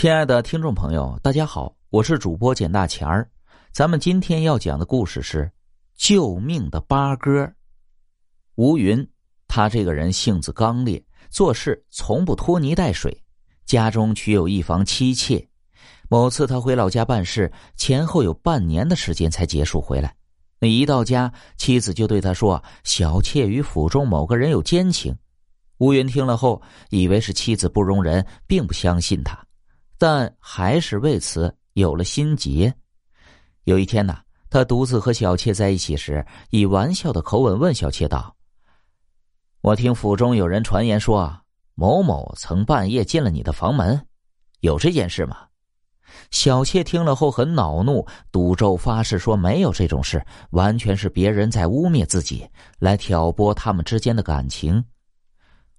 亲爱的听众朋友，大家好，我是主播简大钱儿。咱们今天要讲的故事是《救命的八哥》。吴云，他这个人性子刚烈，做事从不拖泥带水。家中娶有一房妻妾，某次他回老家办事，前后有半年的时间才结束回来。那一到家，妻子就对他说：“小妾与府中某个人有奸情。”吴云听了后，以为是妻子不容人，并不相信他。但还是为此有了心结。有一天呢，他独自和小妾在一起时，以玩笑的口吻问小妾道：“我听府中有人传言说，某某曾半夜进了你的房门，有这件事吗？”小妾听了后很恼怒，赌咒发誓说没有这种事，完全是别人在污蔑自己，来挑拨他们之间的感情。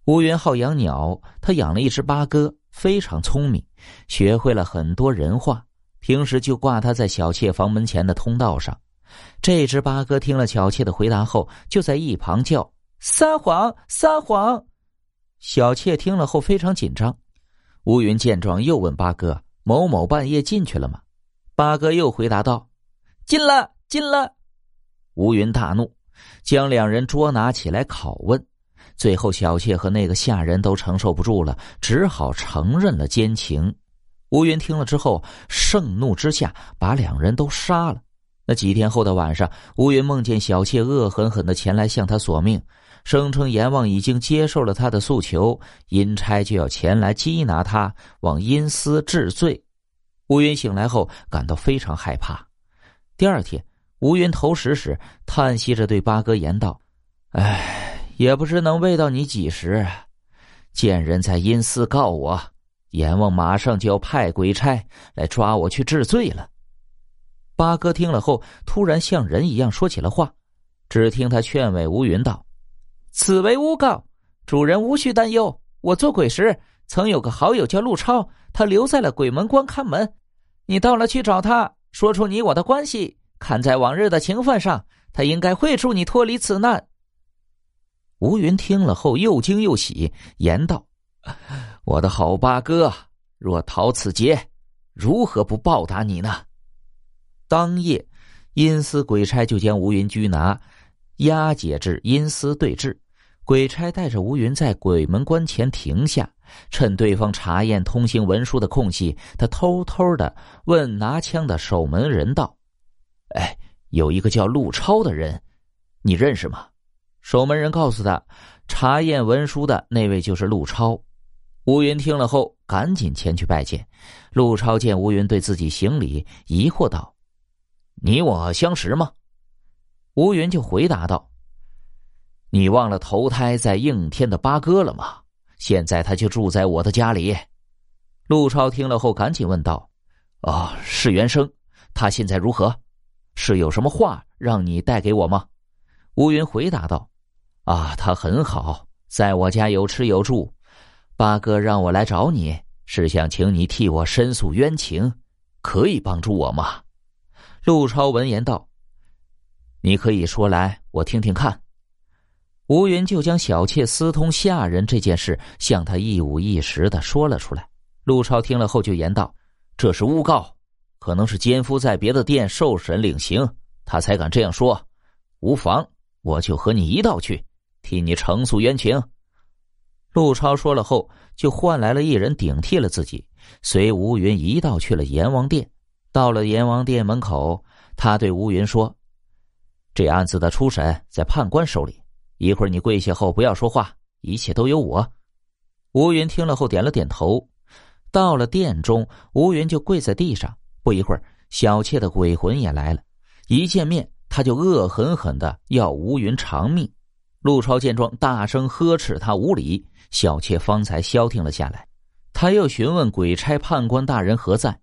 吴云好养鸟，他养了一只八哥。非常聪明，学会了很多人话。平时就挂他在小妾房门前的通道上。这只八哥听了小妾的回答后，就在一旁叫：“撒谎，撒谎！”小妾听了后非常紧张。乌云见状，又问八哥：“某某半夜进去了吗？”八哥又回答道：“进了，进了。”乌云大怒，将两人捉拿起来拷问。最后，小妾和那个下人都承受不住了，只好承认了奸情。吴云听了之后，盛怒之下把两人都杀了。那几天后的晚上，吴云梦见小妾恶狠狠的前来向他索命，声称阎王已经接受了他的诉求，阴差就要前来缉拿他，往阴司治罪。吴云醒来后感到非常害怕。第二天，吴云投食时，叹息着对八哥言道：“唉。”也不知能喂到你几时，见人在阴司告我，阎王马上就要派鬼差来抓我去治罪了。八哥听了后，突然像人一样说起了话。只听他劝慰吴云道：“此为诬告，主人无需担忧。我做鬼时曾有个好友叫陆超，他留在了鬼门关看门。你到了去找他，说出你我的关系，看在往日的情分上，他应该会助你脱离此难。”吴云听了后又惊又喜，言道：“我的好八哥，若逃此劫，如何不报答你呢？”当夜，阴司鬼差就将吴云拘拿，押解至阴司对质。鬼差带着吴云在鬼门关前停下，趁对方查验通行文书的空隙，他偷偷的问拿枪的守门人道：“哎，有一个叫陆超的人，你认识吗？”守门人告诉他，查验文书的那位就是陆超。吴云听了后，赶紧前去拜见。陆超见吴云对自己行礼，疑惑道：“你我相识吗？”吴云就回答道：“你忘了投胎在应天的八哥了吗？现在他就住在我的家里。”陆超听了后，赶紧问道：“哦，是原生，他现在如何？是有什么话让你带给我吗？”吴云回答道。啊，他很好，在我家有吃有住。八哥让我来找你，是想请你替我申诉冤情，可以帮助我吗？陆超闻言道：“你可以说来，我听听看。”吴云就将小妾私通下人这件事向他一五一十的说了出来。陆超听了后就言道：“这是诬告，可能是奸夫在别的店受审领刑，他才敢这样说。无妨，我就和你一道去。”替你呈诉冤情。陆超说了后，就换来了一人顶替了自己，随吴云一道去了阎王殿。到了阎王殿门口，他对吴云说：“这案子的初审在判官手里，一会儿你跪下后不要说话，一切都由我。”吴云听了后点了点头。到了殿中，吴云就跪在地上。不一会儿，小妾的鬼魂也来了，一见面他就恶狠狠的要吴云偿命。陆超见状，大声呵斥他无礼，小妾方才消停了下来。他又询问鬼差判官大人何在，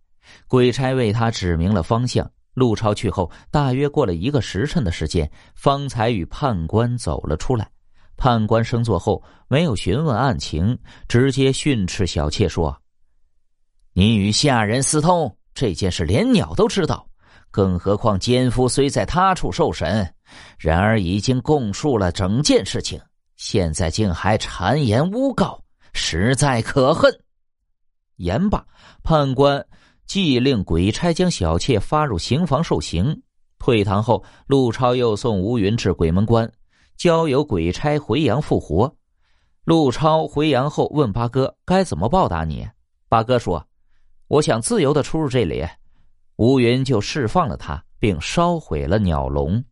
鬼差为他指明了方向。陆超去后，大约过了一个时辰的时间，方才与判官走了出来。判官升座后，没有询问案情，直接训斥小妾说：“你与下人私通这件事，连鸟都知道。”更何况奸夫虽在他处受审，然而已经供述了整件事情，现在竟还谗言诬告，实在可恨。言罢，判官即令鬼差将小妾发入刑房受刑。退堂后，陆超又送吴云至鬼门关，交由鬼差回阳复活。陆超回阳后问八哥该怎么报答你。八哥说：“我想自由的出入这里。”乌云就释放了他，并烧毁了鸟笼。